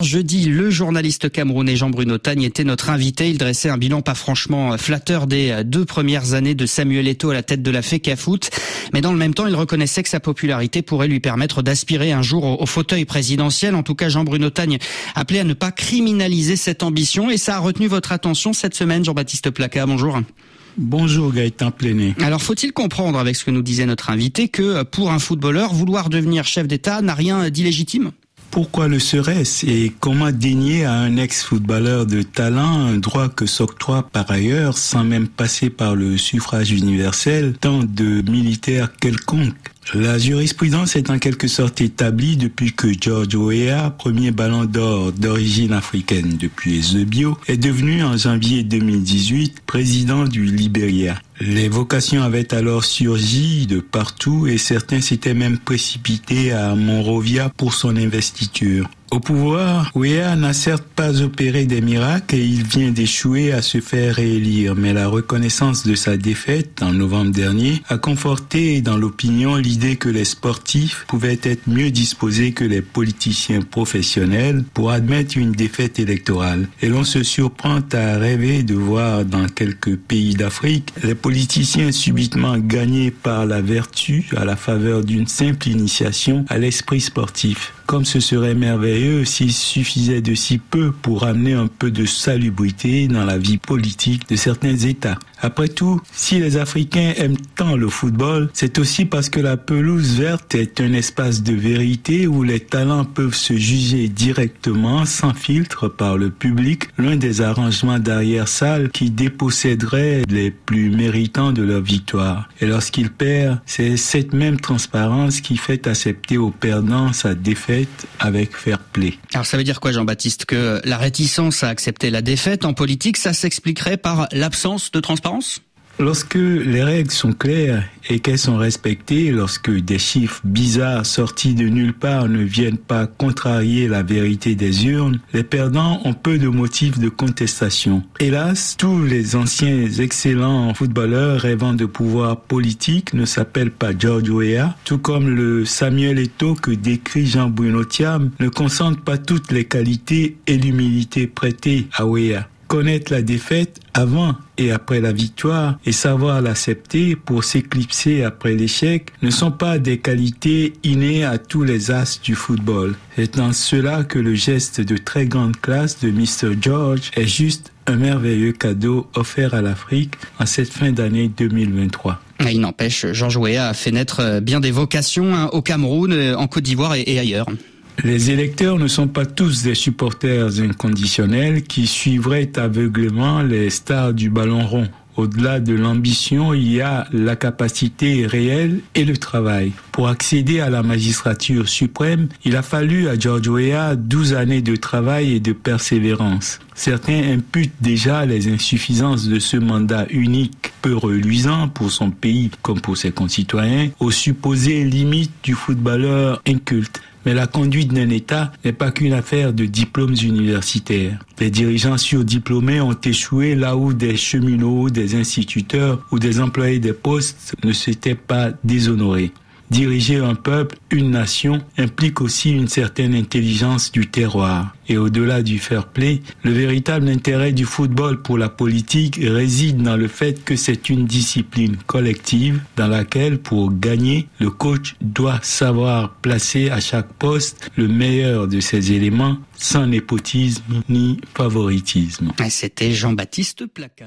Jeudi, le journaliste camerounais Jean-Bruno Tagne était notre invité. Il dressait un bilan pas franchement flatteur des deux premières années de Samuel Eto'o à la tête de la FECAFOOT. Mais dans le même temps, il reconnaissait que sa popularité pourrait lui permettre d'aspirer un jour au, fauteuil présidentiel. En tout cas, Jean-Bruno Tagne appelait à ne pas criminaliser cette ambition. Et ça a retenu votre attention cette semaine, Jean-Baptiste Placa. Bonjour. Bonjour Gaëtan Plené. Alors faut-il comprendre avec ce que nous disait notre invité que pour un footballeur, vouloir devenir chef d'État n'a rien d'illégitime? Pourquoi le serait-ce et comment dénier à un ex-footballeur de talent un droit que s'octroie par ailleurs, sans même passer par le suffrage universel, tant de militaires quelconques? La jurisprudence est en quelque sorte établie depuis que George Weah, premier ballon d'or d'origine africaine depuis Eusebio, est devenu en janvier 2018 président du Libéria. Les vocations avaient alors surgi de partout et certains s'étaient même précipités à Monrovia pour son investiture. Au pouvoir, Ouéa n'a certes pas opéré des miracles et il vient d'échouer à se faire réélire, mais la reconnaissance de sa défaite en novembre dernier a conforté dans l'opinion l'idée que les sportifs pouvaient être mieux disposés que les politiciens professionnels pour admettre une défaite électorale. Et l'on se surprend à rêver de voir dans quelques pays d'Afrique les politiciens subitement gagnés par la vertu à la faveur d'une simple initiation à l'esprit sportif comme ce serait merveilleux s'il suffisait de si peu pour amener un peu de salubrité dans la vie politique de certains États. Après tout, si les Africains aiment tant le football, c'est aussi parce que la pelouse verte est un espace de vérité où les talents peuvent se juger directement, sans filtre, par le public, l'un des arrangements d'arrière-salle qui déposséderait les plus méritants de leur victoire. Et lorsqu'il perd, c'est cette même transparence qui fait accepter aux perdants sa défaite avec fair play. Alors ça veut dire quoi Jean-Baptiste Que la réticence à accepter la défaite en politique, ça s'expliquerait par l'absence de transparence? Lorsque les règles sont claires et qu'elles sont respectées, lorsque des chiffres bizarres sortis de nulle part ne viennent pas contrarier la vérité des urnes, les perdants ont peu de motifs de contestation. Hélas, tous les anciens excellents footballeurs rêvant de pouvoir politique ne s'appellent pas George Weah, tout comme le Samuel Eto'o que décrit Jean-Bruno Thiam ne concentre pas toutes les qualités et l'humilité prêtées à Weah connaître la défaite avant et après la victoire et savoir l'accepter pour s'éclipser après l'échec ne sont pas des qualités innées à tous les as du football. C'est dans cela que le geste de très grande classe de Mr. George est juste un merveilleux cadeau offert à l'Afrique en cette fin d'année 2023. Il n'empêche, Jean Jouet a fait naître bien des vocations hein, au Cameroun, en Côte d'Ivoire et ailleurs. Les électeurs ne sont pas tous des supporters inconditionnels qui suivraient aveuglément les stars du ballon rond. Au-delà de l'ambition, il y a la capacité réelle et le travail. Pour accéder à la magistrature suprême, il a fallu à George Weah 12 années de travail et de persévérance. Certains imputent déjà les insuffisances de ce mandat unique peu reluisant pour son pays comme pour ses concitoyens aux supposées limites du footballeur inculte. Mais la conduite d'un État n'est pas qu'une affaire de diplômes universitaires. Les dirigeants surdiplômés ont échoué là où des cheminots, des instituteurs ou des employés des postes ne s'étaient pas déshonorés. Diriger un peuple, une nation, implique aussi une certaine intelligence du terroir. Et au-delà du fair play, le véritable intérêt du football pour la politique réside dans le fait que c'est une discipline collective dans laquelle, pour gagner, le coach doit savoir placer à chaque poste le meilleur de ses éléments sans népotisme ni favoritisme. C'était Jean-Baptiste Placard.